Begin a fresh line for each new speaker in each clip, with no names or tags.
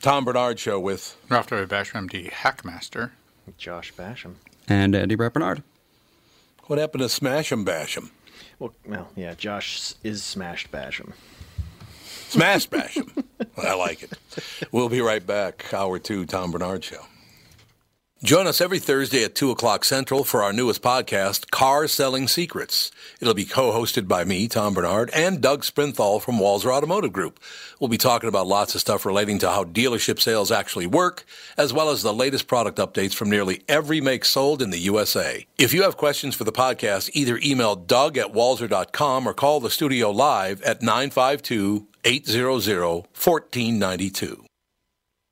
Tom Barnard Show with
Ralph W. Basham, MD, Hackmaster.
Josh Basham.
And Andy Brett Bernard.
What happened to Smash 'em Bash 'em?
Well, well, yeah, Josh is smashed Basham.
Smash Bash 'em. I like it. We'll be right back. Hour two, Tom Barnard Show. Join us every Thursday at 2 o'clock Central for our newest podcast, Car Selling Secrets. It'll be co-hosted by me, Tom Barnard, and Doug Sprinthal from Walser Automotive Group. We'll be talking about lots of stuff relating to how dealership sales actually work, as well as the latest product updates from nearly every make sold in the USA. If you have questions for the podcast, either email doug at walser.com or call the studio live at 952 800 1492.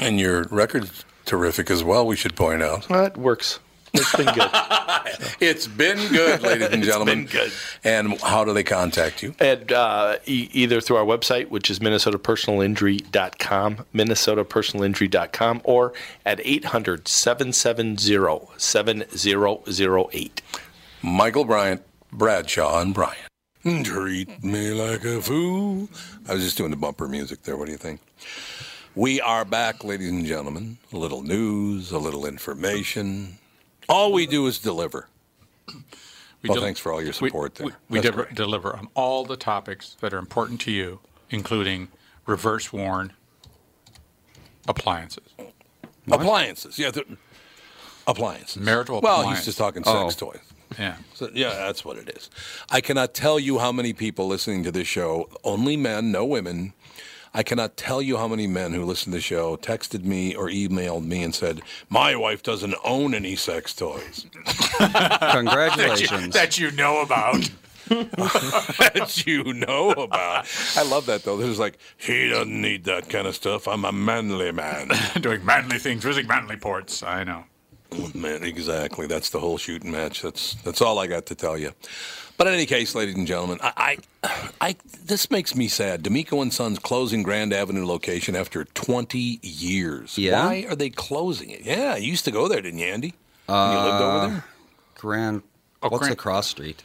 And your record's terrific as well, we should point out.
Well, it works. It's been good.
It's been good, ladies and
It's
gentlemen.
been good.
And how do they contact you?
And uh, e- either through our website, which is minnesotapersonalinjury.com, minnesotapersonalinjury.com, or at 800 770 7008.
Michael Bryant, Bradshaw, and Bryant. Treat me like a fool. I was just doing the bumper music there. What do you think? We are back, ladies and gentlemen. A little news, a little information. All we do is deliver.
We
well,
del-
thanks for all your support
We,
there.
we
That's
de- deliver on all the topics that are important to you, including reverse worn appliances,
Appliances. Yeah, the- appliances.
marital
Well,
appliances.
he's just talking
Oh.
sex toys.
Yeah.
So, yeah, that's what it is. I cannot tell you how many people listening to this show, only men, no women. I cannot tell you how many men who listen to the show texted me or emailed me and said, My wife doesn't own any sex toys.
Congratulations.
that you know about.
that you know about. I love that, though. This is like, He doesn't need that kind of stuff. I'm a manly man.
Doing manly things, using manly ports. I know.
Man, exactly. That's the whole shooting match. That's that's all I got to tell you. But in any case, ladies and gentlemen, I, I, I this makes me sad. D'Amico and Sons closing Grand Avenue location after 20 years.
Yeah?
Why are they closing it? Yeah, you used to go there, didn't you, Andy? When you lived over uh, there.
Grand.
Oh,
what's
Grand-
the cross street?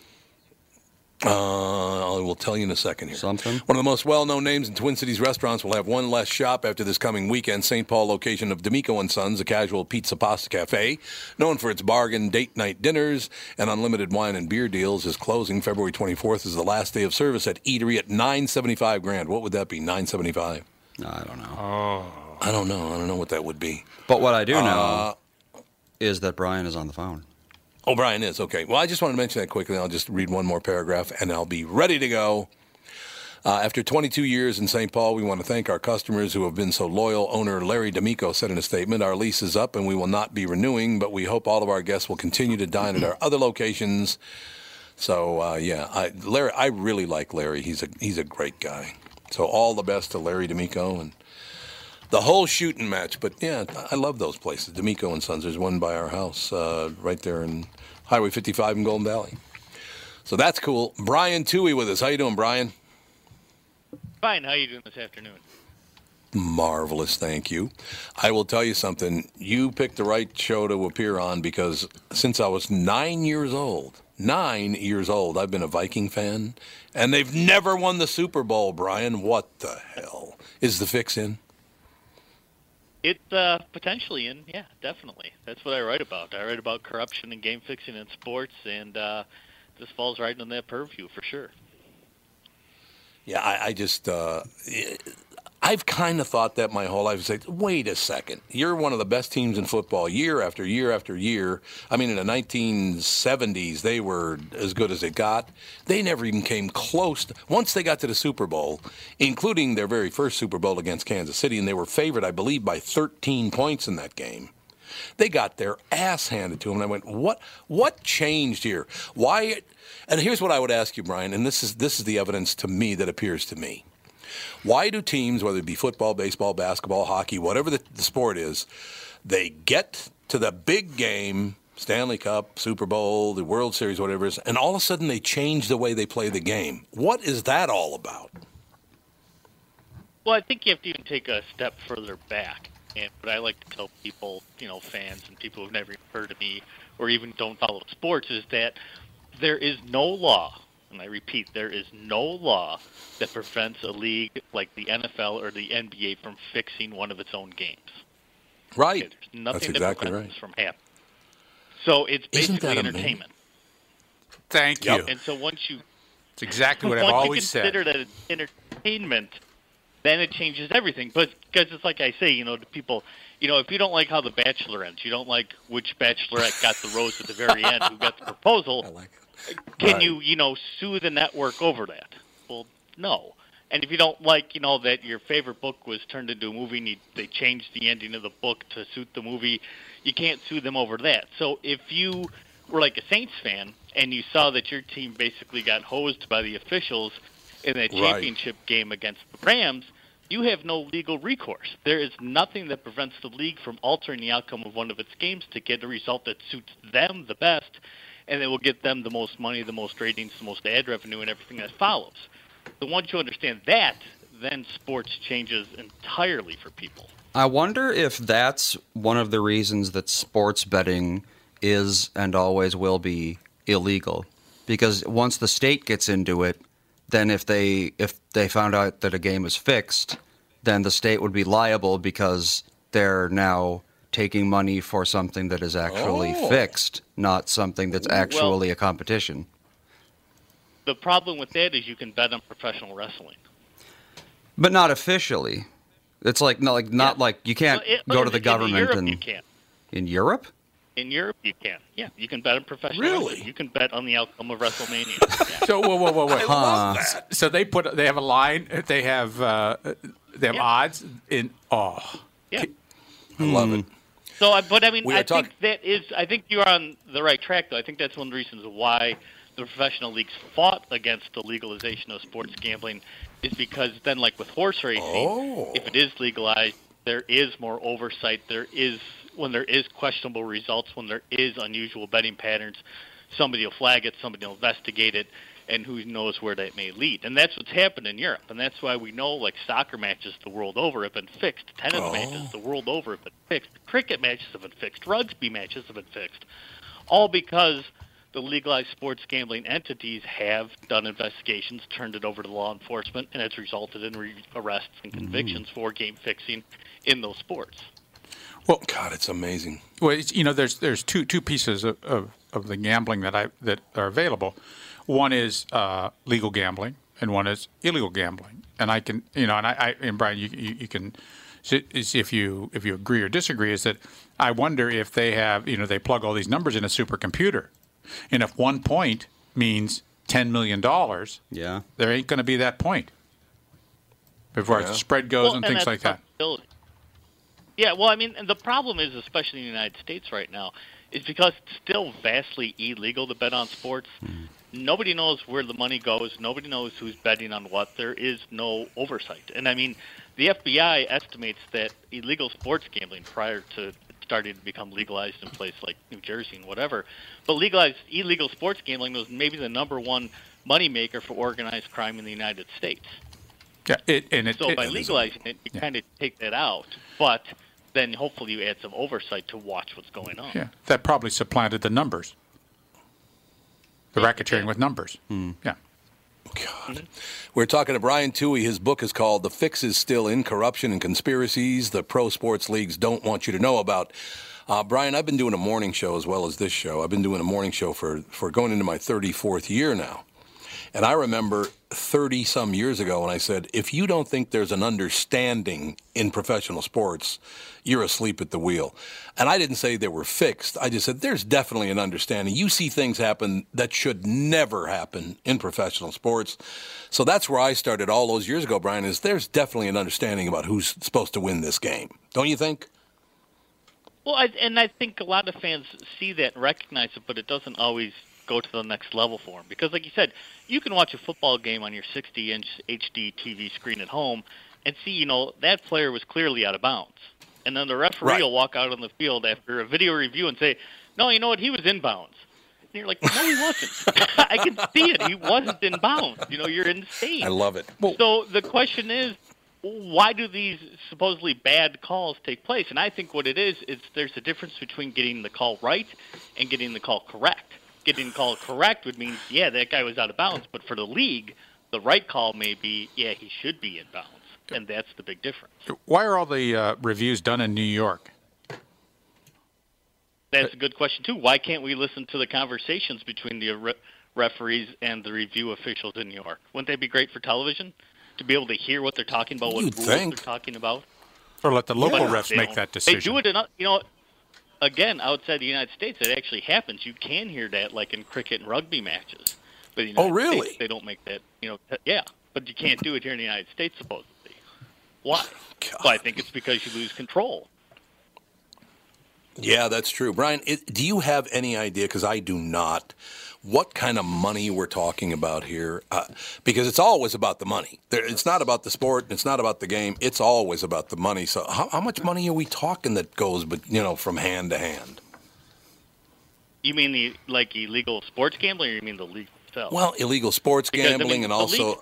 Uh, I will tell you in a second here.
Something?
One of the most well-known names in Twin Cities restaurants will have one less shop after this coming weekend. St. Paul location of D'Amico and Sons, a casual pizza pasta cafe, known for its bargain date night dinners and unlimited wine and beer deals, is closing. February 24th is the last day of service at Eatery at 975 grand. What would that be? 975?
I don't know.
I don't know. I don't know what that would be.
But what I do know
Uh,
is that Brian is on the phone.
Oh, Brian is. Okay. Well, I just wanted to mention that quickly. I'll just read one more paragraph and I'll be ready to go. Uh, after 22 years in St. Paul, we want to thank our customers who have been so loyal. Owner Larry D'Amico said in a statement, Our lease is up and we will not be renewing, but we hope all of our guests will continue to dine at our other locations. So, uh, yeah, I, Larry, I really like Larry. He's a, he's a great guy. So, all the best to Larry D'Amico and the whole shooting match. But yeah, I love those places. D'Amico and Sons. There's one by our house uh, right there in Highway 55 in Golden Valley. So that's cool. Brian Tuohy with us. How you doing, Brian?
Fine. How you doing this afternoon?
Marvelous, thank you. I will tell you something. You picked the right show to appear on because since I was nine years old, nine years old, I've been a Viking fan, and they've never won the Super Bowl, Brian. What the hell? Is the fix in?
It's uh, potentially in, yeah, definitely. That's what I write about. I write about corruption and game fixing in sports, and uh, this falls right in that purview for sure.
Yeah, I, I just, uh, I've kind of thought that my whole life. Say, wait a second, you're one of the best teams in football year after year after year. I mean, in the 1970s, they were as good as it got. They never even came close. To, once they got to the Super Bowl, including their very first Super Bowl against Kansas City, and they were favored, I believe, by 13 points in that game. They got their ass handed to them, and I went, "What? What changed here? Why?" And here's what I would ask you, Brian, and this is this is the evidence to me that appears to me. Why do teams, whether it be football, baseball, basketball, hockey, whatever the, the sport is, they get to the big game, Stanley Cup, Super Bowl, the World Series, whatever it is, and all of a sudden they change the way they play the game? What is that all about?
Well, I think you have to even take a step further back. And what I like to tell people, you know, fans and people who've never heard of me or even don't follow sports, is that there is no law, and I repeat, there is no law that prevents a league like the NFL or the NBA from fixing one of its own games.
Right.
Okay, there's nothing
That's exactly
that prevents
right.
this from happening. So it's
Isn't
basically
that
entertainment.
Thank
Yep.
you.
And so once you
It's exactly what I've always said.
once
always
you
said.
consider that it's entertainment, then it changes everything. But because it's like I say, you know, to people, you know, if you don't like how the Bachelor ends, you don't like which Bachelorette got the rose at the very end, who got the proposal.
I like it.
Can
Right.
you, you know, sue the network over that? Well, no. And if you don't like, you know, that your favorite book was turned into a movie and you, they changed the ending of the book to suit the movie, you can't sue them over that. So if you were like a Saints fan and you saw that your team basically got hosed by the officials in that
Right.
championship game against the Rams, you have no legal recourse. There is nothing that prevents the league from altering the outcome of one of its games to get a result that suits them the best, and it will get them the most money, the most ratings, the most ad revenue, and everything that follows. So once you understand that, then sports changes entirely for people.
I wonder if that's one of the reasons that sports betting is and always will be illegal. Because once the state gets into it, then if they if they found out that a game is fixed, then the state would be liable because they're now taking money for something that is actually
Oh.
fixed, not something that's actually a competition.
The problem with that is you can bet on professional wrestling.
But not officially. It's like not like not
Yeah.
like you can't
Well, it-
go to
in-
the
in
government
Europe
and
you can.
in Europe.
In Europe, you can. Yeah, you can bet on professional
Really?
wrestling. You can bet on the outcome of WrestleMania. Yeah.
So whoa, whoa, whoa, whoa.
I love that.
So they put they have a line. They have uh, they have
Yeah.
odds in. Oh,
yeah.
I love it.
So, uh, but I mean, I
talk-
think that is. I think you're on the right track, though. I think that's one of the reasons why the professional leagues fought against the legalization of sports gambling, is because then, like with horse racing,
Oh.
if it is legalized, there is more oversight. There is when there is questionable results, when there is unusual betting patterns, somebody will flag it, somebody will investigate it, and who knows where that may lead. And that's what's happened in Europe, and that's why we know like soccer matches the world over have been fixed, tennis
Oh.
matches the world over have been fixed, cricket matches have been fixed, rugby matches have been fixed, all because the legalized sports gambling entities have done investigations, turned it over to law enforcement, and it's resulted in re- arrests and mm-hmm. convictions for game fixing in those sports.
Well, God, it's amazing.
well, it's, you know, there's there's two two pieces of, of, of the gambling that I that are available. One is uh, legal gambling, and one is illegal gambling. And I can, you know, and I, I and Brian, you, you, you can see see if you if you agree or disagree. Is that I wonder if they have, you know, they plug all these numbers in a supercomputer, and if one point means ten million dollars,
Yeah.
there ain't going to be that point before
Yeah.
the spread goes
Well,
and
and
things like that.
Yeah, well, I mean, and the problem is, especially in the United States right now, is because it's still vastly illegal to bet on sports. Nobody knows where the money goes. Nobody knows who's betting on what. There is no oversight. And I mean, the FBI estimates that illegal sports gambling prior to starting to become legalized in places like New Jersey and whatever, but legalized illegal sports gambling was maybe the number one moneymaker for organized crime in the United States.
Yeah, it, and it,
So
it-
by legalizing it, you kind of take that out, but then hopefully you add some oversight to watch what's going on.
yeah, that probably supplanted the numbers. The racketeering with numbers. Yeah.
God. We're talking to Brian Tuohy. His book is called The Fix is Still in Corruption and Conspiracies the Pro Sports Leagues Don't Want You to Know About. Uh, Brian, I've been doing a morning show as well as this show. I've been doing a morning show for, for going into my 34th year now. And I remember 30 some years ago when I said, if you don't think there's an understanding in professional sports, you're asleep at the wheel. And I didn't say they were fixed. I just said there's definitely an understanding. You see things happen that should never happen in professional sports. So that's where I started all those years ago, Brian, is there's definitely an understanding about who's supposed to win this game. Don't you think?
Well, I, and I think a lot of fans see that and recognize it, but it doesn't always go to the next level for them. Because, like you said, you can watch a football game on your 60-inch HD TV screen at home and see, you know, that player was clearly out of bounds. And then the referee
Right.
will walk out on the field after a video review and say, no, you know what, he was in bounds. And you're like, no, he wasn't. I can see it. He wasn't in bounds. You know, you're insane.
I love it.
So the question is, why do these supposedly bad calls take place? And I think what it is is there's a difference between getting the call right and getting the call correct. Getting the call correct would mean, yeah, that guy was out of bounds, but for the league, the right call may be, yeah, he should be in bounds, and that's the big difference.
Why are all the uh, reviews done in New York?
That's a good question too. Why can't we listen to the conversations between the re- referees and the review officials in New York? Wouldn't that be great for television to be able to hear what they're talking about, what
You'd
rules
think.
they're talking about?
Or let the local
Yeah.
refs make that decision?
They do it in, you know, again, outside the United States, it actually happens. You can hear that, like in cricket and rugby matches. But in the
Oh,
United
really?
States, they don't make that, you know, yeah. But you can't do it here in the United States, supposedly. Why?
God.
Well, I think it's because you lose control.
Yeah, that's true. Brian, it, do you have any idea, because I do not, what kind of money we're talking about here? Uh, because it's always about the money. There, it's not about the sport. It's not about the game. It's always about the money. So how, how much money are we talking that goes, but you know, from hand to hand?
You mean the like illegal sports gambling, or you mean the league itself?
Well, illegal sports
Because, I
gambling
mean,
and also...
league-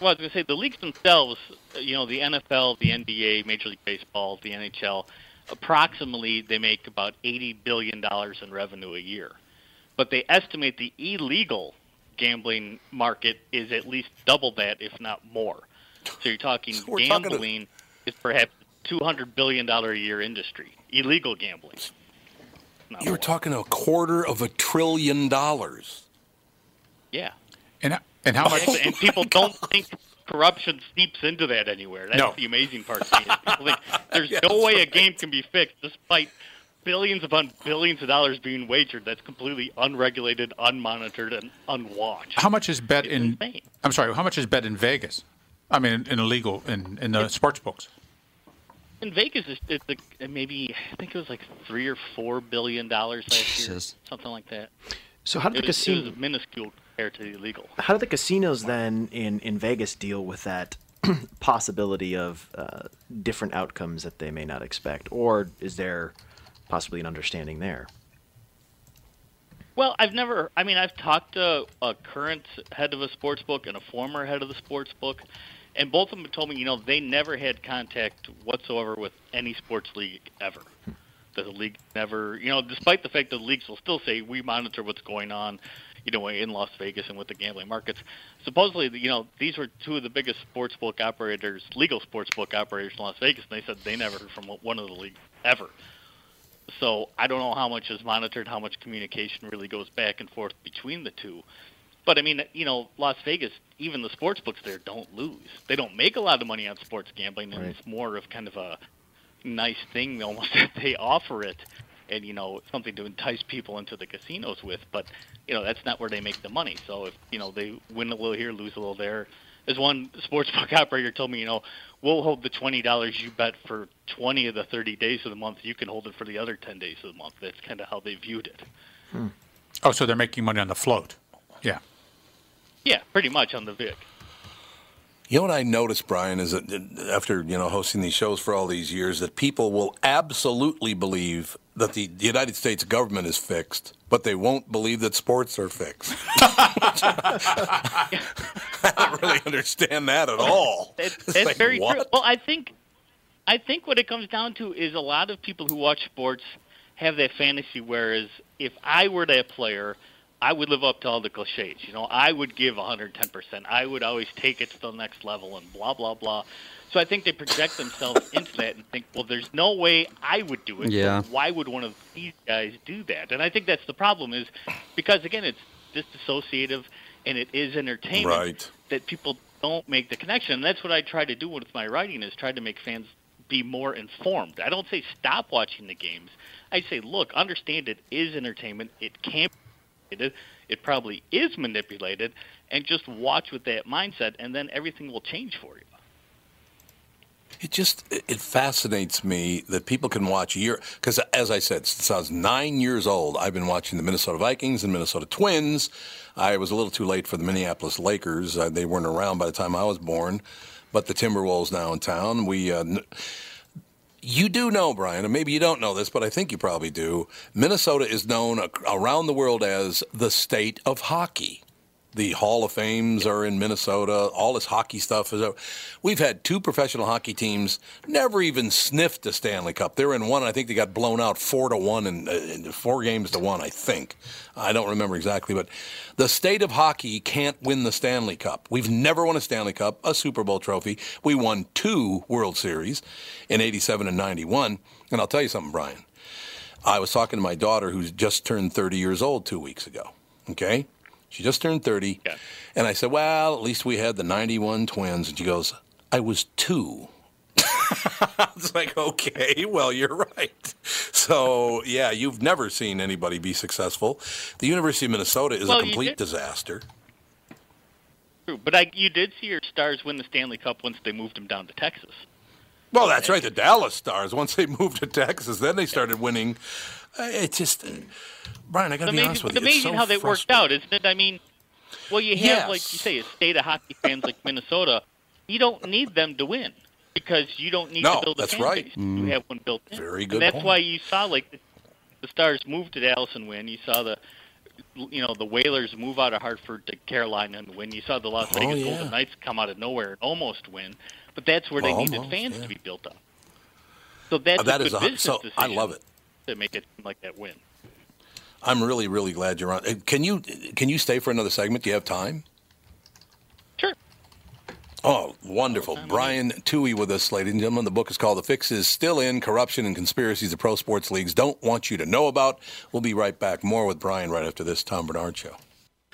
Well, I was going to say the leagues themselves, you know, the NFL, the NBA, Major League Baseball, the NHL, approximately they make about $80 billion in revenue a year. But they estimate the illegal gambling market is at least double that, if not more. So you're talking
So we're talking a-
gambling is perhaps $200 billion a year industry, illegal gambling. Not
you're
more.
talking a quarter of a trillion dollars.
Yeah.
and, and how much?
and people oh don't think corruption seeps into that anywhere. That's
No.
the amazing part. To me. is People think there's no way a game can be fixed despite billions upon billions of dollars being wagered. That's completely unregulated, unmonitored, and unwatched.
How much is bet
It's
in?
insane.
I'm sorry. How much is bet in Vegas? I mean, in, in illegal in in the sports books.
In Vegas, it's, it's like maybe I think it was like three or four billion dollars last
Jesus.
year, something like that.
So how did
It
the
was, it
casino?
minuscule compared to the illegal.
How do the casinos then in, in Vegas deal with that possibility of uh, different outcomes that they may not expect, or is there possibly an understanding there?
Well, I've never. I mean, I've talked to a current head of a sports book and a former head of the sports book, and both of them told me, you know, they never had contact whatsoever with any sports league ever. That the league never, you know, despite the fact that the leagues will still say we monitor what's going on, you know, in Las Vegas and with the gambling markets. Supposedly, you know, these were two of the biggest sports book operators, legal sports book operators in Las Vegas, and they said they never heard from one of the leagues ever. So I don't know how much is monitored, how much communication really goes back and forth between the two. But I mean, you know, Las Vegas, even the sports books there don't lose. They don't make a lot of money on sports gambling, and
Right.
it's more of kind of a nice thing almost that they offer it, and you know, something to entice people into the casinos with. But you know, that's not where they make the money. So if you know they win a little here, lose a little there. As one sportsbook operator told me, you know, we'll hold the twenty dollars you bet for twenty of the thirty days of the month. You can hold it for the other ten days of the month. That's kind of how they viewed it. Hmm.
Oh, so they're making money on the float. Yeah.
Yeah, pretty much on the vig.
You know what I noticed, Brian, is that uh, after you know hosting these shows for all these years, that people will absolutely believe that the, the United States government is fixed, but they won't believe that sports are fixed. I don't really understand that at all.
It,
It's
it's
like,
very
what?
true. Well, I think, I think what it comes down to is a lot of people who watch sports have that fantasy. Whereas if I were that player, I would live up to all the cliches. You know, I would give 110 percent. I would always take it to the next level, and blah blah blah. So I think they project themselves into that and think, well, there's no way I would do it. so
Yeah.
why would one of these guys do that? And I think that's the problem is because again, it's disassociative and it is entertainment
Right.
that people don't make the connection. And that's what I try to do with my writing is try to make fans be more informed. I don't say stop watching the games. I say, look, understand it is entertainment. It can be manipulated. It probably is manipulated, and just watch with that mindset, and then everything will change for you.
It just it fascinates me that people can watch year because as I said, since I was nine years old, I've been watching the Minnesota Vikings and Minnesota Twins. I was a little too late for the Minneapolis Lakers; uh, they weren't around by the time I was born. But the Timberwolves now in town. We uh, n- you do know, Brian, and maybe you don't know this, but I think you probably do. Minnesota is known around the world as the state of hockey. The Hall of Fames are in Minnesota. All this hockey stuff is. out. We've had two professional hockey teams never even sniffed the Stanley Cup. They're in one. I think they got blown out four to one and uh, four games to one. I think. I don't remember exactly, but the state of hockey can't win the Stanley Cup. We've never won a Stanley Cup, a Super Bowl trophy. We won two World Series in '87 and '91. And I'll tell you something, Brian. I was talking to my daughter who's just turned 30 years old two weeks ago. Okay? She just turned 30.
Yeah.
And I said, Well, at least we had the 91 twins. And she goes, I was two. I was like, Okay, well, you're right. So, yeah, you've never seen anybody be successful. The University of Minnesota is
Well,
a complete disaster.
True, but I, you did see your Stars win the Stanley Cup once they moved them down to Texas.
Well, that's right. The Dallas Stars, once they moved to Texas, then they started winning. Uh, It just, uh, Brian, I got to be honest with you. it's
amazing
so
how that worked out, isn't it? I mean, well, you have,
Yes.
like you say, a state of hockey fans like Minnesota. You don't need them to win because you don't need
No,
to build a
that's
fan
right.
base. You have one built in.
Very
And
good
that's
point.
why you saw like the, the Stars move to Dallas and win. You saw the you know the Whalers move out of Hartford to Carolina and win. You saw the Las
Oh,
Vegas
yeah.
Golden Knights come out of nowhere and almost win. But that's where they needed
almost,
fans
yeah.
to be built up. So that's
Uh, that
a
is a-
business
so
decision
I love it.
To make it like that win.
I'm really, really glad you're on. Uh, Can you can you stay for another segment? Do you have time?
Sure.
Oh, wonderful. Brian Tuohy with us, ladies and gentlemen. The book is called The Fix is Still In Corruption and Conspiracies the Pro Sports Leagues Don't Want You to Know About. We'll be right back. More with Brian right after this Tom Barnard Show.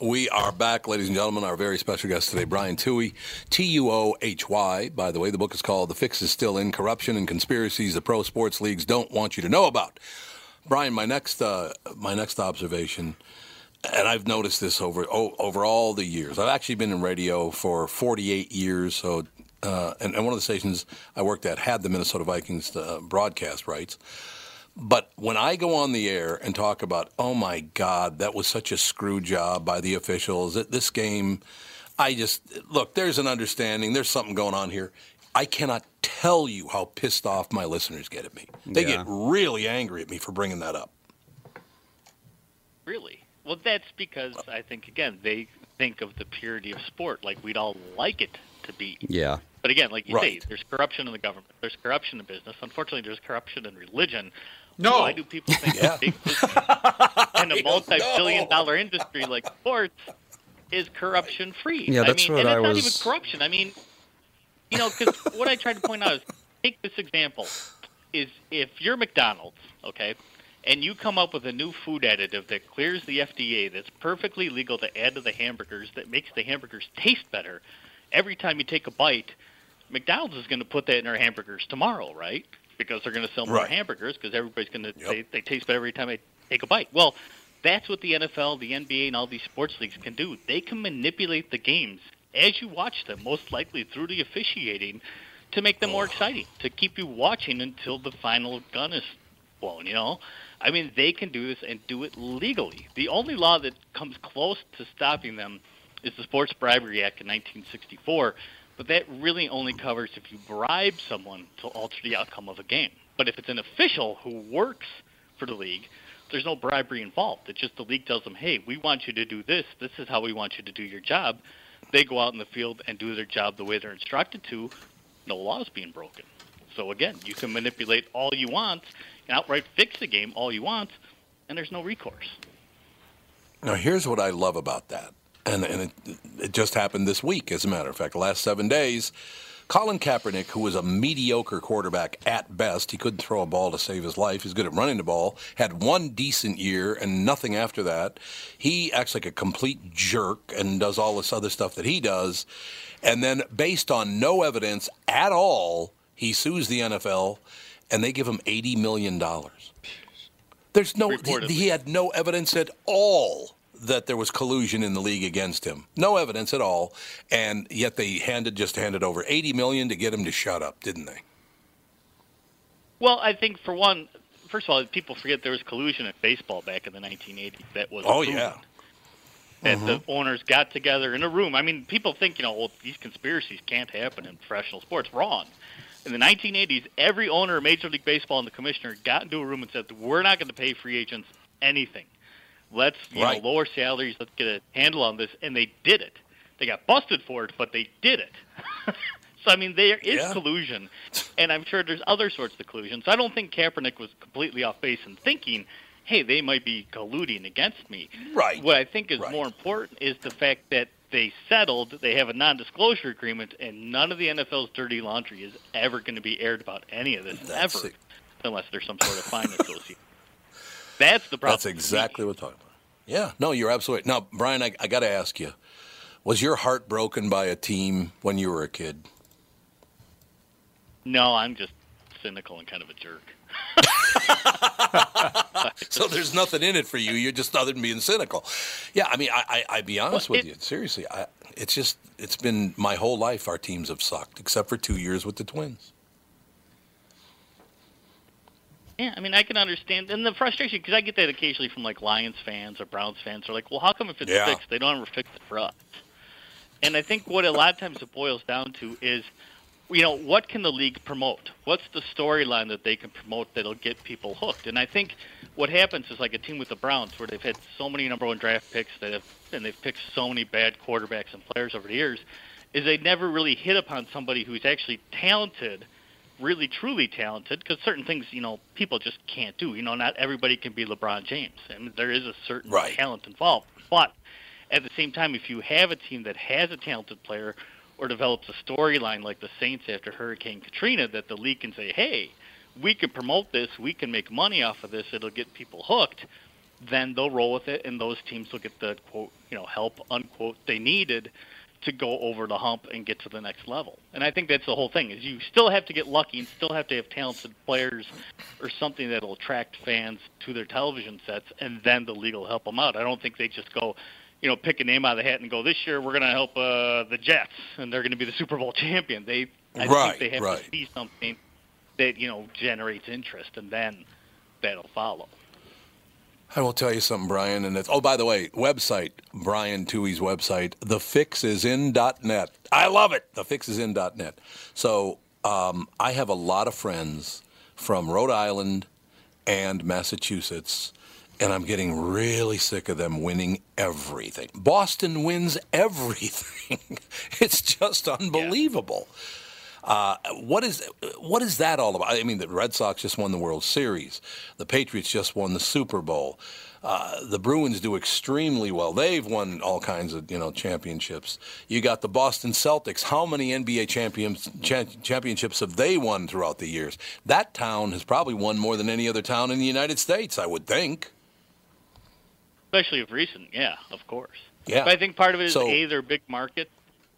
We are back, ladies and gentlemen. Our very special guest today, Brian Tuohy, T U O H Y. By the way, the book is called The Fix is Still in Corruption and Conspiracies the Pro Sports Leagues Don't Want You to Know About. Brian, my next, uh, my next observation, and I've noticed this over, oh, over all the years. I've actually been in radio for 48 years, so uh, and, and, one of the stations I worked at had the Minnesota Vikings uh, broadcast rights. But when I go on the air and talk about, oh my God, that was such a screw job by the officials at this game, I just look. There's an understanding. There's something going on here. I cannot tell you how pissed off my listeners get at me. They yeah. get really angry at me for bringing that up.
Really? Well, that's because I think again they think of the purity of sport like we'd all like it to be.
Yeah.
But again, like you
right.
say, there's corruption in the government. There's corruption in business. Unfortunately, there's corruption in religion.
No.
Why do people think yeah. big business and a multi-billion-dollar industry like sports is corruption-free?
Yeah, that's
I mean,
what
and
I
it's
was.
not even corruption. I mean, you know, because what I tried to point out is, take this example: is if you're McDonald's, okay, and you come up with a new food additive that clears the FDA, that's perfectly legal to add to the hamburgers, that makes the hamburgers taste better. Every time you take a bite, McDonald's is going to put that in their hamburgers tomorrow, right? Because they're going to sell more
right.
hamburgers because everybody's going to
yep.
they, they taste better every time they take a bite. Well, that's what the NFL, the NBA, and all these sports leagues can do. They can manipulate the games as you watch them, most likely through the officiating, to make them more exciting, to keep you watching until the final gun is blown. You know, I mean, they can do this and do it legally. The only law that comes close to stopping them is the Sports Bribery Act in 1964 but that really only covers if you bribe someone to alter the outcome of a game. But if it's an official who works for the league, there's no bribery involved. It's just the league tells them, hey, we want you to do this. This is how we want you to do your job. They go out in the field and do their job the way they're instructed to. No law is being broken. So again, you can manipulate all you want and outright fix the game all you want, and there's no recourse.
Now, here's what I love about that and, and it, it, just happened this week, as a matter of fact. The last seven days, Colin Kaepernick, who was a mediocre quarterback at best, he couldn't throw a ball to save his life. He's good at running the ball. Had one decent year and nothing after that. He acts like a complete jerk and does all this other stuff that he does. And then, based on no evidence at all, he sues the NFL, and they give him eighty million dollars. There's no. He, he had no evidence at all that there was collusion in the league against him. No evidence at all, and yet they handed just handed over 80 million to get him to shut up, didn't they?
Well, I think for one, first of all, people forget there was collusion in baseball back in the 1980s. That was
oh
proven.
yeah.
That
mm-hmm.
the owners got together in a room. I mean, people think you know, well, these conspiracies can't happen in professional sports. Wrong. In the 1980s, every owner of Major League Baseball and the commissioner got into a room and said, "We're not going to pay free agents anything." Let's you
right.
know lower salaries. Let's get a handle on this, and they did it. They got busted for it, but they did it. so I mean, there is
yeah.
collusion, and I'm sure there's other sorts of collusion. So I don't think Kaepernick was completely off base in thinking, "Hey, they might be colluding against me."
Right.
What I think is
right.
more important is the fact that they settled. They have a non-disclosure agreement, and none of the NFL's dirty laundry is ever going to be aired about any of this
That's
ever,
it.
unless there's some sort of fine associated. That's the problem.
That's exactly what we're talking about. Yeah, no, you're absolutely. Now, Brian, I, I got to ask you: Was your heart broken by a team when you were a kid?
No, I'm just cynical and kind of a jerk.
so there's nothing in it for you. You're just other than being cynical. Yeah, I mean, I, I, would be honest
well,
with
it,
you. Seriously, I, it's just it's been my whole life. Our teams have sucked, except for two years with the Twins.
Yeah, I mean, I can understand, and the frustration because I get that occasionally from like Lions fans or Browns fans. They're like, well, how come if it's
yeah.
fixed, they don't ever fix it for us? And I think what a lot of times it boils down to is, you know, what can the league promote? What's the storyline that they can promote that'll get people hooked? And I think what happens is like a team with the Browns, where they've had so many number one draft picks that have, and they've picked so many bad quarterbacks and players over the years, is they never really hit upon somebody who's actually talented really truly talented because certain things you know people just can't do you know not everybody can be lebron james I mean, there is a certain
right.
talent involved but at the same time if you have a team that has a talented player or develops a storyline like the saints after hurricane katrina that the league can say hey we can promote this we can make money off of this it'll get people hooked then they'll roll with it, and those teams will get the quote, you know, help unquote they needed to go over the hump and get to the next level. And I think that's the whole thing is you still have to get lucky and still have to have talented players or something that'll attract fans to their television sets and then the league will help them out. I don't think they just go, you know, pick a name out of the hat and go this year we're going to help uh, the Jets and they're going to be the Super Bowl champion. They I
Right,
think they have
right.
to see something that, you know, generates interest and then that'll follow.
I will tell you something, Brian. And it's, oh, by the way, website, Brian Tuohy's website, thefixisin.net. I love it. Thefixisin.net. So um, I have a lot of friends from Rhode Island and Massachusetts, and I'm getting really sick of them winning everything. Boston wins everything. it's just unbelievable. Uh, what is what is that all about? I mean, the Red Sox just won the World Series. The Patriots just won the Super Bowl. Uh, the Bruins do extremely well. They've won all kinds of you know championships. You got the Boston Celtics. How many NBA champions cha- championships have they won throughout the years? That town has probably won more than any other town in the United States. I would think.
Especially of recent, yeah, of course.
Yeah.
But I think part of it is
So-
a they're big market,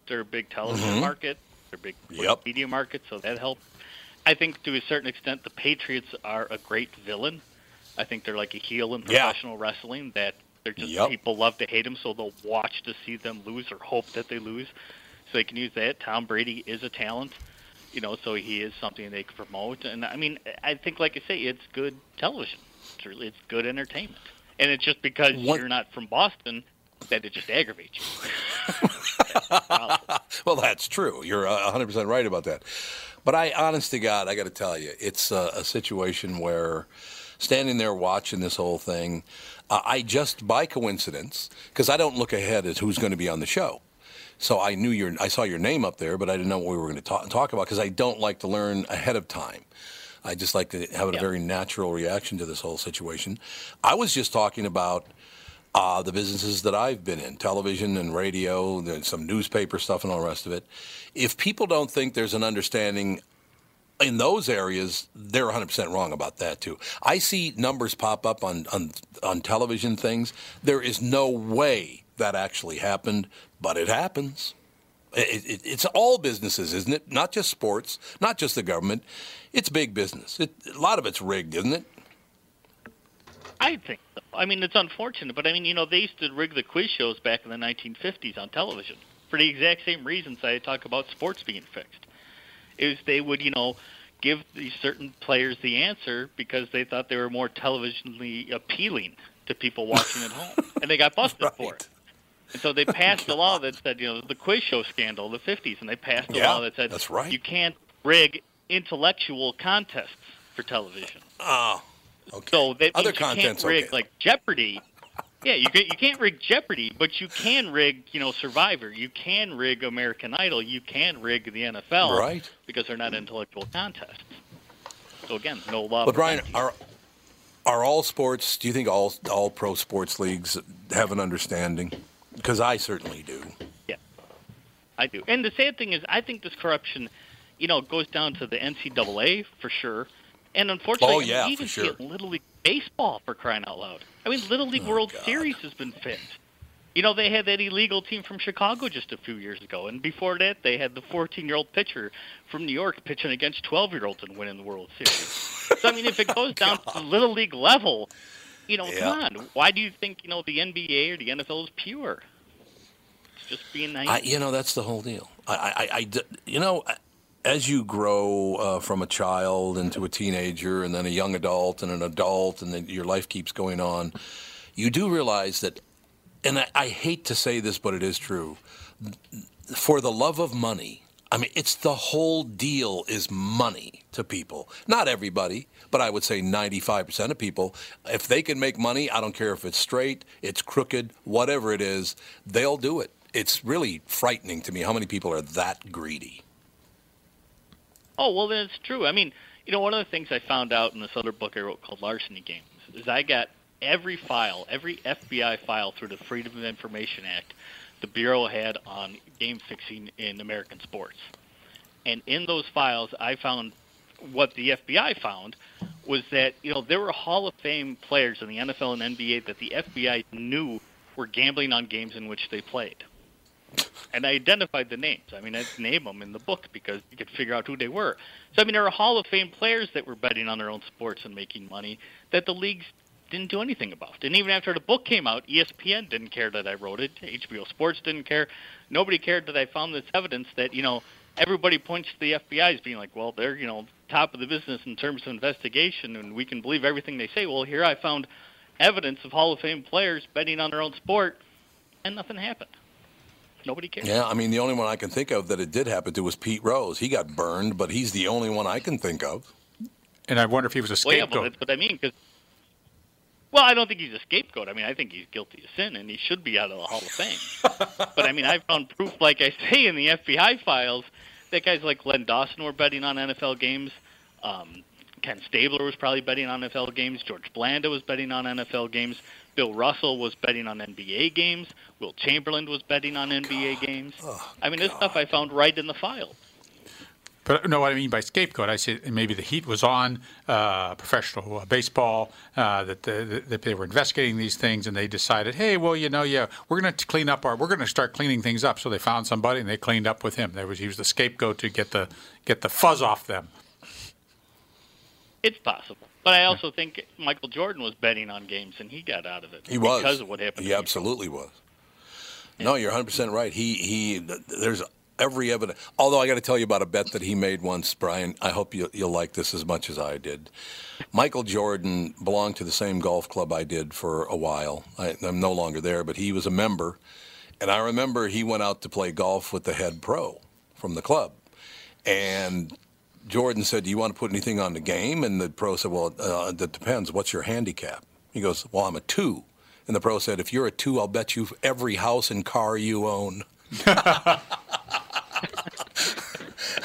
they're a big television
Mhm.
market, they're big
Yep.
media market, so that helps. I think to a certain extent the Patriots are a great villain. I think they're like a heel in
Yeah.
professional wrestling that they're just
Yep.
people love to hate them, so they'll watch to see them lose or hope that they lose. So they can use that. Tom Brady is a talent, you know, so he is something they can promote. And I mean, I think, like I say, it's good television. It's really it's good entertainment, and it's just because
What-
you're not from Boston that it just aggravates you.
well, that's true. You're uh, 100% right about that. But I, honest to God, I got to tell you, it's a, a situation where standing there watching this whole thing, uh, I just by coincidence, because I don't look ahead at who's going to be on the show. So I knew your, I saw your name up there, but I didn't know what we were going to talk, talk about because I don't like to learn ahead of time. I just like to have a
Yeah.
very natural reaction to this whole situation. I was just talking about uh, the businesses that I've been in, television and radio, some newspaper stuff and all the rest of it. If people don't think there's an understanding in those areas, they're 100% wrong about that too. I see numbers pop up on, on, on television things. There is no way that actually happened, but it happens. It, it, it's all businesses, isn't it? Not just sports, not just the government. It's big business. It, a lot of it's rigged, isn't it?
I think so. I mean, it's unfortunate, but I mean, you know, they used to rig the quiz shows back in the 1950s on television for the exact same reasons I talk about sports being fixed. Is they would, you know, give these certain players the answer because they thought they were more televisionally appealing to people watching at home, and they got busted for it. And so they passed a law that said, you know, the quiz show scandal, of the 50s, and they passed a
Yeah,
law that said
that's right.
you can't rig intellectual contests for television.
Oh, okay.
So that
Other content's
can't rig
okay.
like Jeopardy. Yeah, you can, you can't rig Jeopardy, but you can rig, you know, Survivor. You can rig American Idol. You can rig the NFL,
Right.
Because they're not intellectual contests. So again, no law.
But Brian, are are all sports? Do you think all all pro sports leagues have an understanding? Because I certainly do.
Yeah, I do. And the sad thing is, I think this corruption, you know, goes down to the NCAA for sure. And unfortunately,
Oh, yeah,
you even
for
see
sure.
it in Little League Baseball for crying out loud. I mean, Little League
Oh,
World
God.
Series has been fixed. You know, they had that illegal team from Chicago just a few years ago, and before that, they had the 14-year-old pitcher from New York pitching against 12-year-olds and winning the World Series. so I mean, if it oh, goes down to the Little League level, you know,
Yeah.
come on, why do you think you know the NBA or the NFL is pure? It's just being naive.
I, you know, that's the whole deal. I, I, I you know, as you grow uh, from a child into a teenager and then a young adult and an adult, and then your life keeps going on, you do realize that, and I, I hate to say this, but it is true. For the love of money, I mean, it's the whole deal is money to people. Not everybody, but I would say 95% of people. If they can make money, I don't care if it's straight, it's crooked, whatever it is, they'll do it. It's really frightening to me how many people are that greedy.
Oh well, then it's true. I mean, you know, one of the things I found out in this other book I wrote called Larceny Games is I got every file, every FBI file through the Freedom of Information Act the Bureau had on game fixing in American sports. And in those files, I found what the FBI found was that you know there were Hall of Fame players in the NFL and NBA that the FBI knew were gambling on games in which they played. And I identified the names. I mean, I name them in the book because you could figure out who they were. So I mean, there are Hall of Fame players that were betting on their own sports and making money that the leagues didn't do anything about. And even after the book came out, ESPN didn't care that I wrote it. HBO Sports didn't care. Nobody cared that I found this evidence that you know everybody points to the FBI as being like, well, they're you know top of the business in terms of investigation, and we can believe everything they say. Well, here I found evidence of Hall of Fame players betting on their own sport, and nothing happened. Nobody cared.
Yeah, I mean, the only one I can think of that it did happen to was Pete Rose. He got burned, but he's the only one I can think of.
And I wonder if he was a
Well, yeah,
scapegoat.
but that's what I mean. Cause, well, I don't think he's a scapegoat. I mean, I think he's guilty of sin, and he should be out of the Hall of Fame. but I mean, I found proof, like I say in the FBI files, that guys like Len Dawson were betting on NFL games. Um, Ken Stabler was probably betting on NFL games. George Blanda was betting on NFL games. Bill Russell was betting on NBA games. Wilt Chamberlain was betting on NBA games. I mean, this stuff I found right in the file.
But no, what I mean by scapegoat, I say maybe the heat was on uh, professional uh, baseball, uh, that, the, that they were investigating these things, and they decided, hey, well, you know, yeah, we're going to clean up our, we're going to start cleaning things up. So they found somebody and they cleaned up with him. There was he was the scapegoat to get the get the fuzz off them.
It's possible. But I also think Michael Jordan was betting on games, and he got out of it
He was
because of what happened.
He absolutely was. No, you're 100 percent right. He he. There's every evidence. Although I got to tell you about a bet that he made once, Brian. I hope you, you'll like this as much as I did. Michael Jordan belonged to the same golf club I did for a while. I, I'm no longer there, but he was a member, and I remember he went out to play golf with the head pro from the club, and Jordan said, "Do you want to put anything on the game?" And the pro said, "Well, uh, that depends. What's your handicap?" He goes, "Well, I'm a two. And the pro said, "If you're a two, I'll bet you every house and car you own."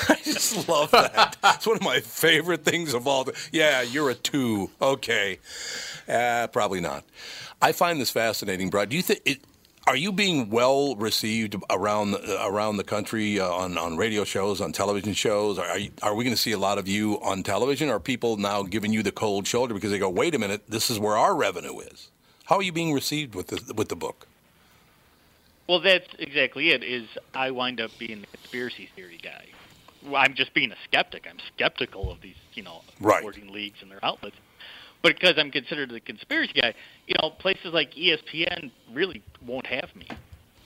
I just love that. It's one of my favorite things of all. The, yeah, you're a two. Okay, uh, probably not. I find this fascinating, Brad. Do you think it? Are you being well received around the, around the country uh, on, on radio shows, on television shows? Are, you, are we going to see a lot of you on television? Are people now giving you the cold shoulder because they go, "Wait a minute, this is where our revenue is"? How are you being received with the with the book?
Well, that's exactly it. Is I wind up being the conspiracy theory guy. I'm just being a skeptic. I'm skeptical of these, you know,
Right.
sporting leagues and their outlets. But because I'm considered the conspiracy guy, you know, places like ESPN really won't have me.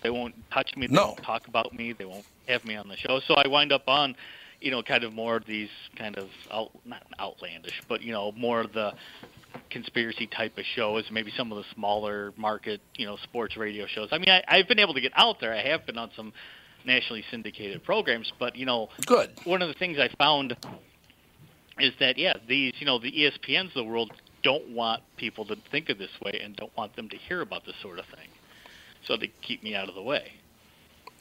They won't touch me. They
No.
won't talk about me. They won't have me on the show. So I wind up on, you know, kind of more of these kind of out, not outlandish, but you know, more of the conspiracy type of shows, maybe some of the smaller market, you know, sports radio shows. I mean, I, I've been able to get out there. I have been on some nationally syndicated programs, but you know,
Good.
one of the things I found is that yeah, these you know the ESPNs of the world don't want people to think of this way and don't want them to hear about this sort of thing, so they keep me out of the way.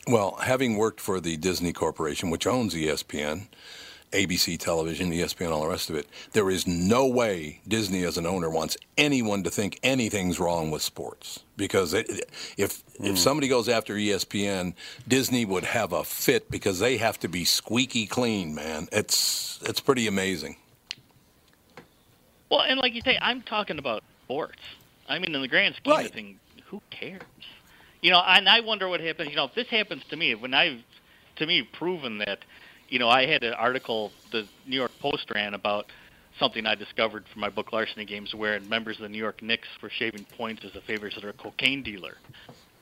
Well, having worked for the Disney Corporation, which owns ESPN, ABC Television, ESPN, all the rest of it, there is no way Disney, as an owner, wants anyone to think anything's wrong with sports. Because it, if if hmm. somebody goes after ESPN, Disney would have a fit because they have to be squeaky clean, man. It's it's pretty amazing.
Well, and like you say, I'm talking about sports. I mean, in the grand scheme
Right.
of things, who cares? You know, and I wonder what happens. You know, if this happens to me, when I've, to me, proven that, you know, I had an article the New York Post ran about something I discovered from my book Larceny Games, where members of the New York Knicks were shaving points as a favor to their cocaine dealer,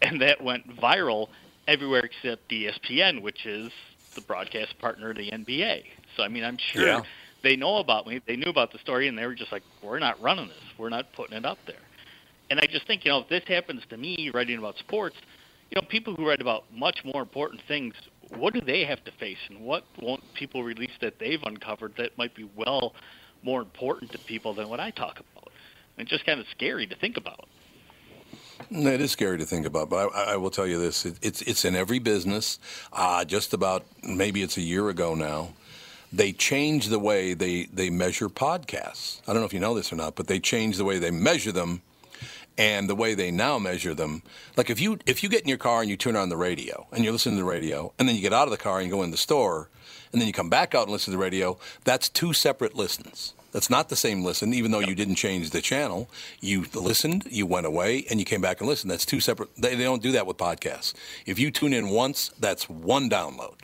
and that went viral everywhere except ESPN, which is the broadcast partner of the NBA. So I mean, I'm sure
Yeah.
they know about me. They knew about the story, and they were just like, "We're not running this. We're not putting it up there." And I just think, you know, if this happens to me writing about sports, you know, people who write about much more important things, what do they have to face, and what won't people release that they've uncovered that might be well more important to people than what I talk about? And it's just kind of scary to think about.
It is scary to think about, but I, I will tell you this: it, it's it's in every business. Uh, just about maybe it's a year ago now. They changed the way they, they measure podcasts. I don't know if you know this or not, but they changed the way they measure them, and the way they now measure them. Like if you if you get in your car and you turn on the radio and you're listening to the radio, and then you get out of the car and you go in the store, and then you come back out and listen to the radio, that's two separate listens. That's not the same listen, even though you didn't change the channel. You listened, you went away, and you came back and listened. That's two separate. They, they don't do that with podcasts. If you tune in once, that's one download.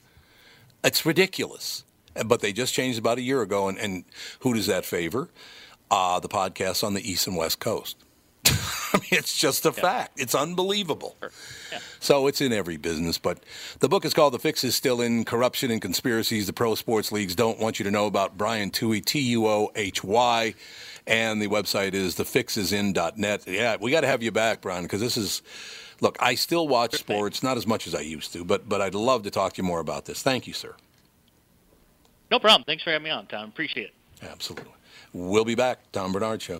It's ridiculous. But they just changed about a year ago, and, and who does that favor? Uh, the podcasts on the East and West Coast. I mean, it's just a fact. It's unbelievable. So it's in every business. But the book is called The Fix is Still in Corruption and Conspiracies the Pro Sports Leagues Don't Want You to Know About. Brian Tuohy, T U O H Y. And the website is thefixisin.net. Yeah, we got to have you back, Brian, because this is. Look, I still watch sports, not as much as I used to, but but I'd love to talk to you more about this. Thank you, sir.
No problem. Thanks for having me on, Tom. Appreciate it.
Absolutely. We'll be back. Tom Barnard Show.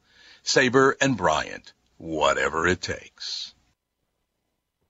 Sabre and Bryant, whatever it takes.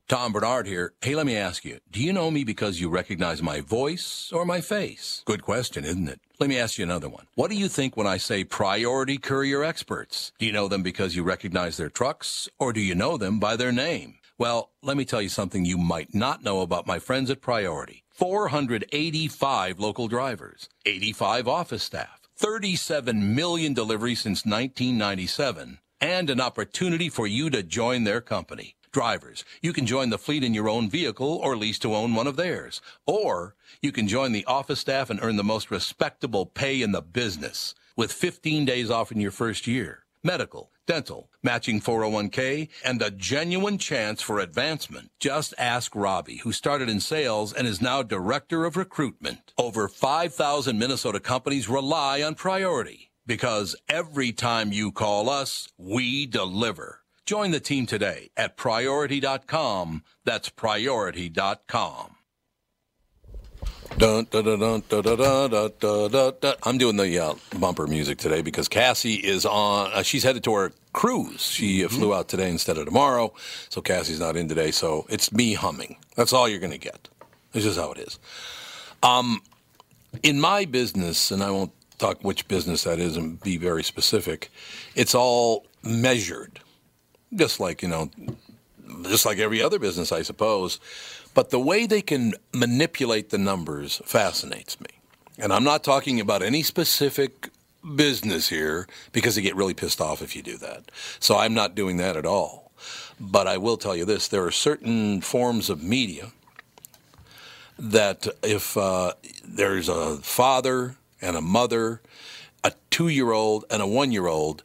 Tom Barnard here. Hey, let me ask you, do you know me because you recognize my voice or my face? Good question, isn't it? Let me ask you another one. What do you think when I say priority courier experts? Do you know them because you recognize their trucks or do you know them by their name? Well, let me tell you something you might not know about my friends at Priority. 485 local drivers, 85 office staff, 37 million deliveries since 1997, and an opportunity for you to join their company. Drivers, you can join the fleet in your own vehicle or lease to own one of theirs. Or you can join the office staff and earn the most respectable pay in the business with 15 days off in your first year. Medical, dental, matching 401k, and a genuine chance for advancement. Just ask Robbie, who started in sales and is now director of recruitment. Over 5,000 Minnesota companies rely on Priority because every time you call us, we deliver. Join the team today at priority.com. That's priority.com. Dun, dun, dun, dun, dun, dun, dun, dun. I'm doing the uh, bumper music today because Cassie is on. Uh, she's headed to her cruise. She uh, flew out today instead of tomorrow, so Cassie's not in today. So it's me humming. That's all you're going to get. This is how it is. Um, in my business, and I won't talk which business that is and be very specific. It's all measured, just like you know, just like every other business, I suppose. But the way they can manipulate the numbers fascinates me. And I'm not talking about any specific business here because they get really pissed off if you do that. So I'm not doing that at all. But I will tell you this there are certain forms of media that if uh, there's a father and a mother, a two year old and a one year old,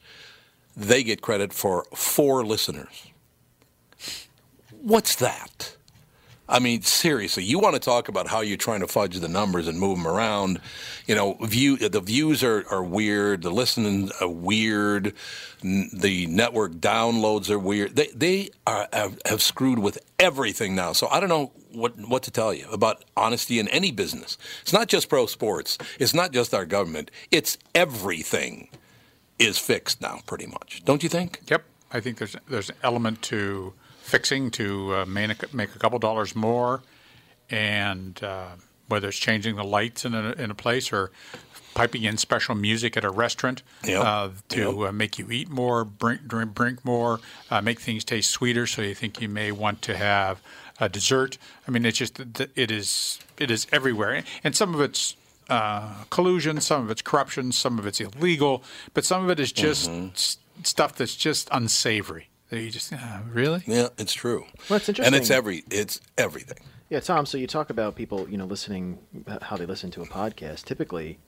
they get credit for four listeners. What's that? I mean, seriously, you want to talk about how you're trying to fudge the numbers and move them around. You know, view the views are, are weird, the listening are weird, the network downloads are weird. They they are, have, have screwed with everything now. So I don't know what what to tell you about honesty in any business. It's not just pro sports. It's not just our government. It's everything is fixed now, pretty much. Don't you think?
Yep, I think there's there's an element to fixing to uh, make, a, make a couple dollars more, and uh, whether it's changing the lights in a, in a place or piping in special music at a restaurant
Yep.
uh, to
Yep.
uh, make you eat more, drink, drink, drink more, uh, make things taste sweeter. So you think you may want to have a dessert. I mean, it's just it is it is everywhere, and some of it's uh, collusion, some of it's corruption, some of it's illegal, but some of it is just
Mm-hmm.
s- stuff that's just unsavory. That you just uh, really
Yeah, it's true.
Well, it's
And it's every it's everything.
Yeah, Tom. So you talk about people, you know, listening how they listen to a podcast. Typically,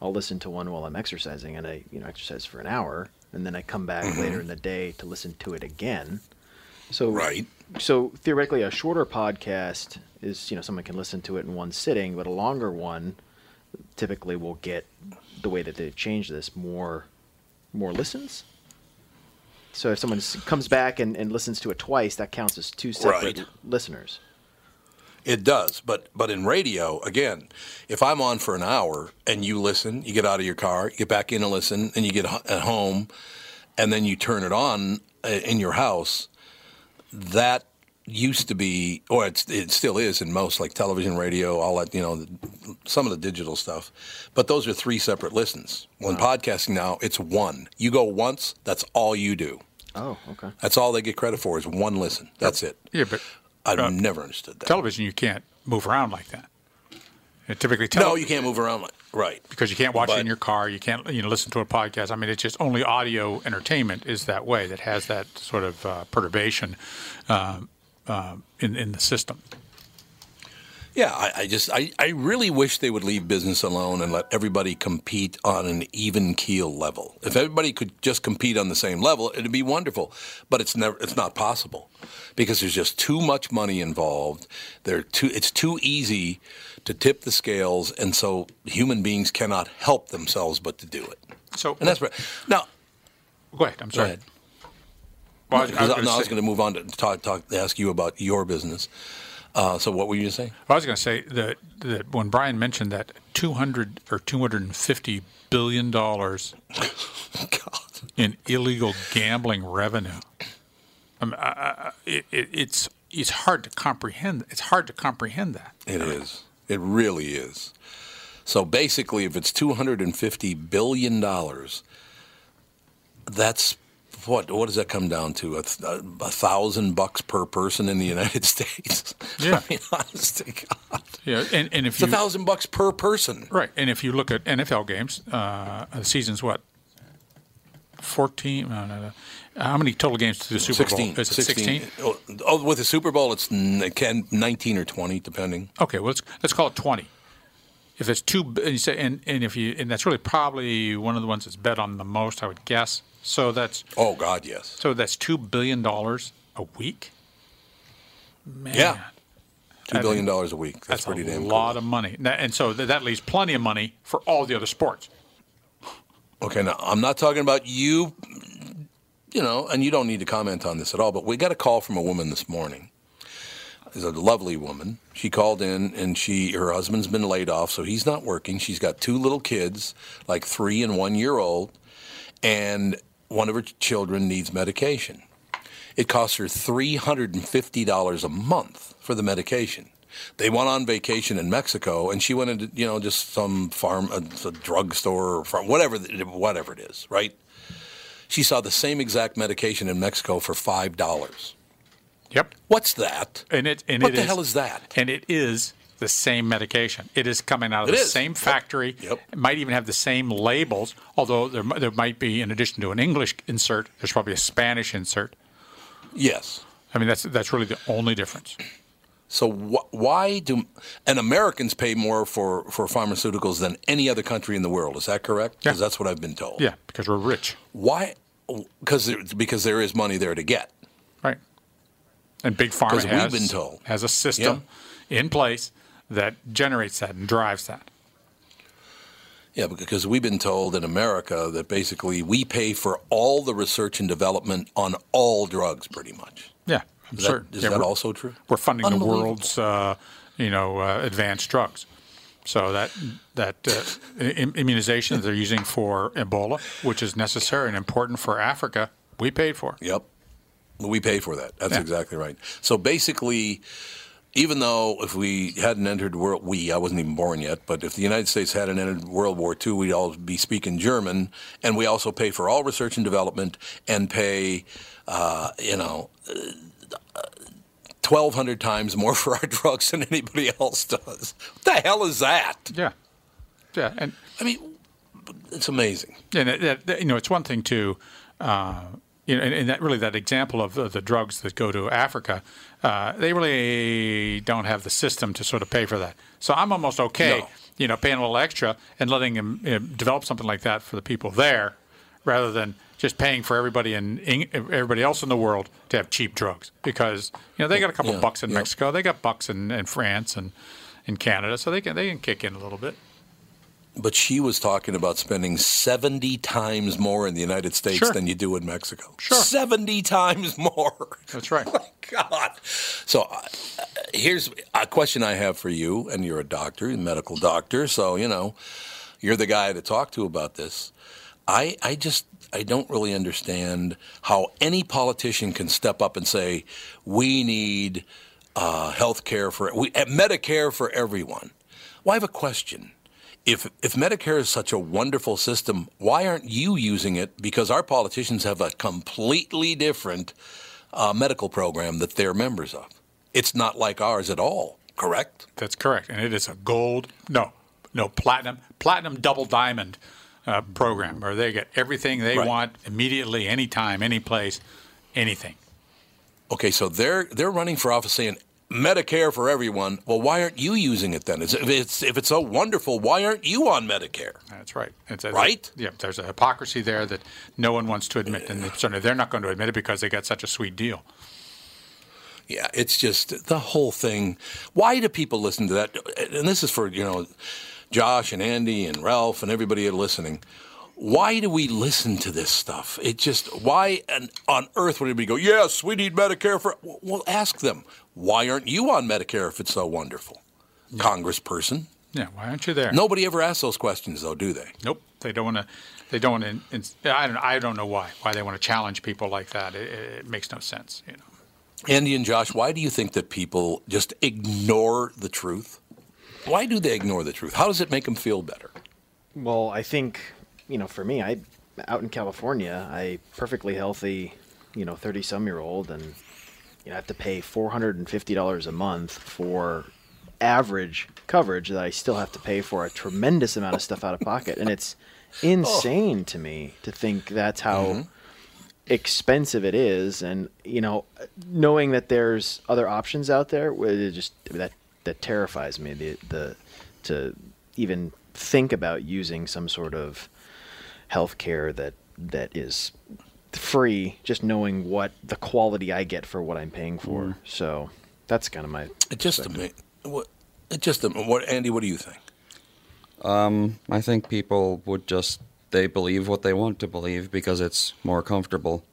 I'll listen to one while I'm exercising, and I, you know, exercise for an hour, and then I come back
Mm-hmm.
later in the day to listen to it again. So
Right.
So theoretically, a shorter podcast is, you know, someone can listen to it in one sitting, but a longer one typically will get the way that they change this more, more listens. So if someone comes back and, and listens to it twice, that counts as two separate
Right.
listeners.
It does, but but in radio, again, if I'm on for an hour and you listen, you get out of your car, you get back in and listen, and you get at home, and then you turn it on uh, in your house, that used to be, or it's, it still is in most, like television, radio, all that, you know, some of the digital stuff. But those are three separate listens. When podcasting now, it's one. You go once, that's all you do.
Oh, okay.
That's all they get credit for is one listen. That's it.
Yeah, but
I've
uh,
never understood that.
television you can't move around like that. And typically,
no, you can't move around like right.
because you can't watch it in your car. You can't you know listen to a podcast. I mean, it's just only audio entertainment is that way that has that sort of uh, perturbation um, uh, in in the system.
Yeah, I, I just I, I really wish they would leave business alone and let everybody compete on an even keel level. If everybody could just compete on the same level, it'd be wonderful. But it's never it's not possible because there's just too much money involved. They're too it's too easy to tip the scales, and so human beings cannot help themselves but to do it.
So
And that's right. Now,
go ahead. I'm sorry.
ahead.
Well, I was, was gonna
I was
say-
going to move on to talk, talk ask you about your business. Uh, so what were you saying?
I was going to say that, that when Brian mentioned that 200 or 250 billion dollars in illegal gambling revenue, I mean, I, I, it, it, it's it's hard to comprehend. It's hard to comprehend that.
It is. It really is. So basically, if it's two hundred and fifty billion dollars, that's what? What does that come down to? A, th- a thousand bucks per person in the United States.
Yeah.
I mean, honest to God,
Yeah, and, and if
it's a
you
thousand bucks per person.
right, and if you look at NFL games, uh, the season's what? 14 no, no, no. how many total games to the Super
Sixteen.
Bowl? Is it 16?
Oh, oh, with the Super Bowl, it's it can nineteen or twenty, depending.
Okay, well let's let's call it twenty. If it's two, and you say, and, and if you, and that's really probably one of the ones that's bet on the most, I would guess. So that's
Oh God, yes.
so that's two billion dollars a week. Man,
Yeah. Two billion dollars a week. That's,
that's
pretty damn.
a lot
cool.
of money, and so that leaves plenty of money for all the other sports.
Okay, now I'm not talking about you, you know, and you don't need to comment on this at all, but we got a call from a woman this morning. Is a lovely woman. She called in and she her husband's been laid off, so he's not working. She's got two little kids, like three and one year old, and one of her children needs medication. It costs her three hundred and fifty dollars a month for the medication. They went on vacation in Mexico, and she went into you know just some farm, uh, a, a drugstore, or farm, whatever, whatever it is, right? She saw the same exact medication in Mexico for five dollars.
Yep,
What's that?
and it and
What
it
the hell is that?
And it is the same medication. It is coming out of
It
the
is.
same factory.
Yep.
It might even have the same labels, although there there might be, in addition to an English insert, there's probably a Spanish insert.
Yes.
I mean, that's that's really the only difference.
So wh- why do and Americans pay more for, for pharmaceuticals than any other country in the world? Is that correct?
Yeah.
Because that's what I've been told.
Yeah, because we're rich,
Why? Because there, because there is money there to get.
right? And big pharma
'Cause we've been told.
has a system in place that generates that and drives that.
Yeah, because we've been told in America that basically we pay for all the research and development on all drugs, pretty much.
Yeah, I'm
Is
certain.
that, is
Yeah,
that also true?
We're funding the world's, uh, you know, uh, advanced drugs. So that that uh, immunization that they're using for Ebola, which is necessary and important for Africa, we paid for.
Yep. We pay for that. That's
Yeah.
exactly right. So basically, even though if we hadn't entered world, we I wasn't even born yet, but if the United States hadn't entered World War II, we'd all be speaking German, and we also pay for all research and development and pay, uh, you know. Twelve hundred times more for our drugs than anybody else does. What the hell is that?
Yeah, yeah, and
I mean, it's amazing.
and that- that- you know, it's one thing to, uh, you know, and, and that really that example of the, the drugs that go to Africa, uh, they really don't have the system to sort of pay for that. So I'm almost okay,
No.
you know, paying a little extra and letting them you know, develop something like that for the people there, rather than just paying for everybody in, in everybody else in the world to have cheap drugs because you know they got a couple
Yeah,
bucks in
yeah.
Mexico, they got bucks in, in France and in Canada, so they can they can kick in a little bit.
But she was talking about spending 70 times more in the United States
Sure.
than you do in Mexico.
Sure.
70 times more.
That's right.
God. So uh, here's a question I have for you, and you're a doctor, a medical doctor, so you know you're the guy to talk to about this. I I just I don't really understand how any politician can step up and say we need uh, health care for we, uh, Medicare for everyone. Well, I have a question. If if Medicare is such a wonderful system, why aren't you using it? Because our politicians have a completely different uh, medical program that they're members of. It's not like ours at all. Correct?
That's correct, and it is a gold no no platinum platinum double diamond uh, program where they get everything they
Right.
want immediately, anytime, any place, anything.
Okay, so they're they're running for office saying Medicare for everyone. Well, why aren't you using it then? If it's if it's so wonderful, why aren't you on Medicare?
That's right. It's
Right?
Yeah, there's a hypocrisy there that no one wants to admit, and certainly they're not going to admit it because they got such a sweet deal.
Yeah, it's just the whole thing. Why do people listen to that? And this is for you know, Josh and Andy and Ralph and everybody listening. Why do we listen to this stuff? It just why and on earth would anybody go? Yes, we need Medicare for. Well, ask them why aren't you on Medicare if it's so wonderful, Congressperson?
Yeah, why aren't you there?
Nobody ever asks those questions though, do they?
Nope. They don't want to. They don't want to. I don't. I don't know why. Why they want to challenge people like that? It, it makes no sense. You know.
Andy and Josh, why do you think that people just ignore the truth? Why do they ignore the truth? How does it make them feel better?
Well, I think you know, for me, I out in California, I perfectly healthy, you know, thirty some year old, and you know, I have to pay four hundred and fifty dollars a month for average coverage that I still have to pay for a tremendous amount of stuff out of pocket, and it's oh. insane to me to think that's how mm-hmm. expensive it is, and you know, knowing that there's other options out there, it just that that terrifies me. The the to even think about using some sort of health care that that is free, just knowing what the quality I get for what I'm paying for. Mm-hmm. So that's kind of my
It just ama- what it just ama- what Andy, what do you think?
Um, I think people would just they believe what they want to believe because it's more comfortable.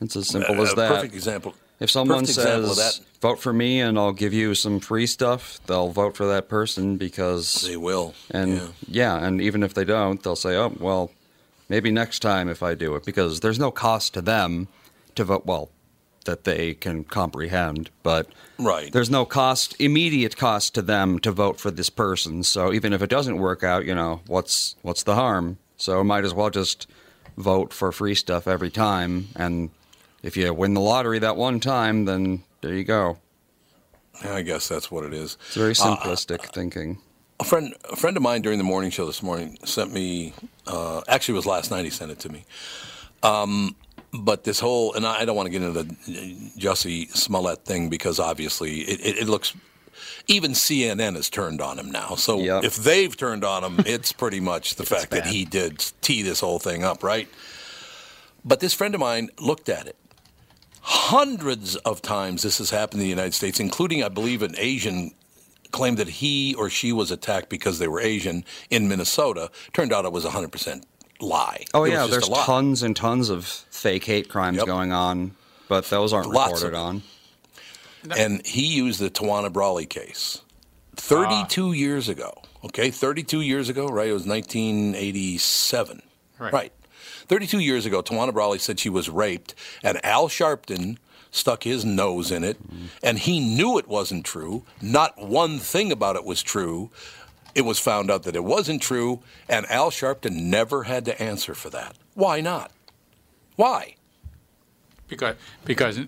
It's as simple as that.
Perfect example.
If someone
perfect
says vote for me and I'll give you some free stuff, they'll vote for that person because
They will.
and
yeah.
yeah. and even if they don't, they'll say, "Oh, well, maybe next time if I do it," because there's no cost to them to vote. Well, that they can comprehend, but
Right.
there's no cost, immediate cost to them to vote for this person. So even if it doesn't work out, you know, what's what's the harm? So might as well just vote for free stuff every time. And if you win the lottery that one time, then there you go.
I guess that's what it is.
It's very
Uh,
simplistic thinking.
A friend, a friend of mine during the morning show this morning sent me. Uh, actually, it was last night. He sent it to me. Um, but this whole, and I don't want to get into the Jussie Smollett thing because obviously it, it, it looks. Even CNN has turned on him now. So
Yep.
if they've turned on him, it's pretty much the fact that he did tee this whole thing up, right? But this friend of mine looked at it. Hundreds of times this has happened in the United States, including, I believe, an Asian claimed that he or she was attacked because they were Asian in Minnesota. Turned out it was 100% lie.
Oh
It was
yeah, there's tons and tons of fake hate crimes
Yep.
going on, but those aren't
Lots
reported on.
And he used the Tawana Brawley case 32 ah. years ago. Okay, 32 years ago, right? It was 1987.
Right.
32 years ago, Tawana Brawley said she was raped, and Al Sharpton stuck his nose in it, and he knew it wasn't true. Not one thing about it was true. It was found out that it wasn't true, and Al Sharpton never had to answer for that. Why not? Why?
because because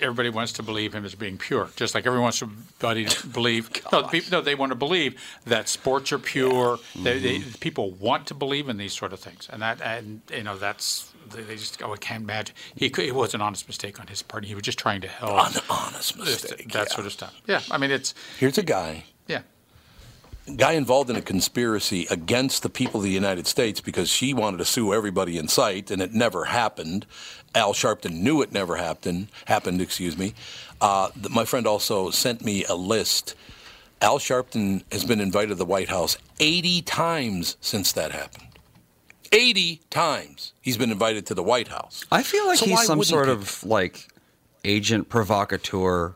everybody wants to believe him as being pure, just like everyone wants to to believe. no, people, no, they want to believe that sports are pure. They, they, mm-hmm. people want to believe in these sort of things, and that and you know that's they, they just oh I can't imagine he could, it was an honest mistake on his part. He was just trying to help.
An honest mistake.
that
yeah.
sort of stuff. Yeah, I mean it's
Here's a guy
yeah.
Guy involved in a conspiracy against the people of the United States because she wanted to sue everybody in sight, and it never happened. Al Sharpton knew it never happened. Happened, excuse me. Uh, my friend also sent me a list. Al Sharpton has been invited to the White House 80 times since that happened. 80 times he's been invited to the White House.
I feel like
So
he's some sort
he?
of like agent provocateur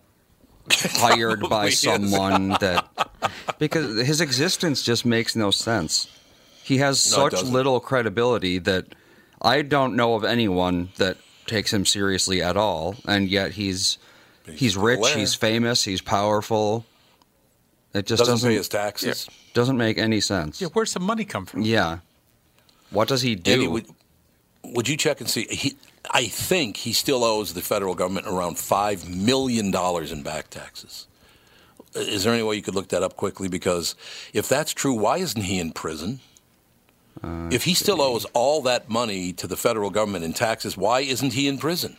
hired by
Probably is.
someone that because his existence just makes no sense. He has
No,
such little credibility that I don't know of anyone that takes him seriously at all, and yet he's he's,
still
rich,
there.
he's famous, he's powerful. It just
Doesn't,
doesn't
pay his taxes.
doesn't make any sense.
Yeah, where's the money come from?
Yeah. What does he do?
Andy, would, would you check and see? He, I think he still owes the federal government around five million dollars in back taxes. Is there any way you could look that up quickly? Because if that's true, why isn't he in prison?
Uh,
if he still owes all that money to the federal government in taxes, why isn't he in prison?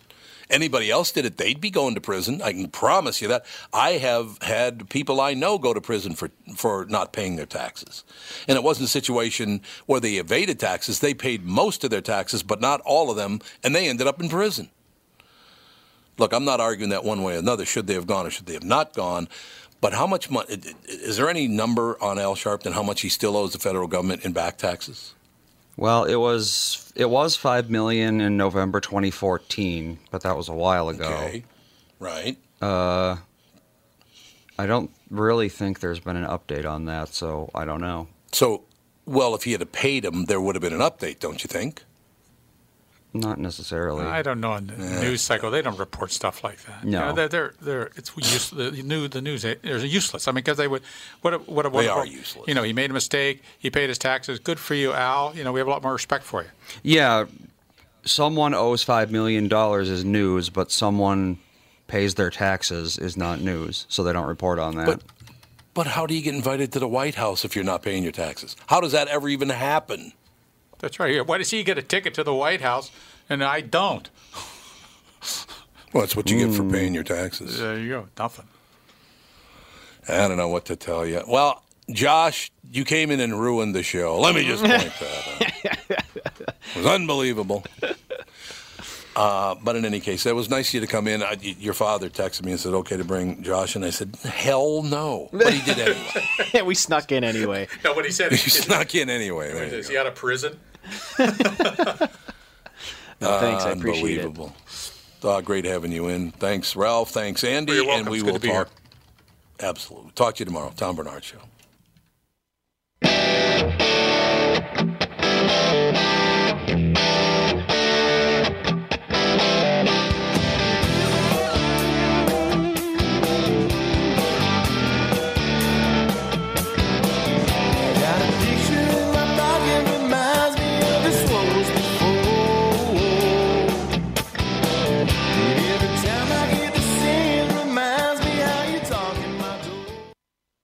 Anybody else did it, they'd be going to prison. I can promise you that. I have had people I know go to prison for, for not paying their taxes. And it wasn't a situation where they evaded taxes. They paid most of their taxes, but not all of them, and they ended up in prison. Look, I'm not arguing that one way or another. Should they have gone or should they have not gone? But how much money? Is there any number on Al Sharpton how much he still owes the federal government in back taxes?
Well, it was it was five million in November 2014, but that was a while ago.
Okay, right.
Uh, I don't really think there's been an update on that, so I don't know.
So, well, if he had paid him, there would have been an update, don't you think?
Not necessarily.
I don't know in the news cycle. They don't report stuff like that. You
No.
know, they're, they're, they're, it's use, the new, the news is useless. I mean, because they would, what, a, what, a
They are
wonderful-
useless.
You know, he made a mistake. He paid his taxes. Good for you, Al. You know, we have a lot more respect for you.
Yeah, someone owes five million dollars is news, but someone pays their taxes is not news, so they don't report on that.
But but how do you get invited to the White House if you're not paying your taxes? How does that ever even happen?
That's right. Yeah, Why does he get a ticket to the White House and I don't?
Well, that's what you get for paying your taxes.
There you go. Nothing.
I don't know what to tell you. Well, Josh, you came in and ruined the show. Let me just point that out. It was unbelievable. Uh, but in any case, that was nice of you to come in. I, your father texted me and said, okay to bring Josh. And I said, hell no. But he did anyway.
we snuck in anyway.
No, what he said
he snuck in anyway. There
is he out of prison?
no, thanks. I appreciate
Unbelievable. it. Uh, great having you in. Thanks, Ralph. Thanks, Andy.
Well,
and we will talk.
Here.
Absolutely. Talk to you tomorrow. Tom Barnard Show.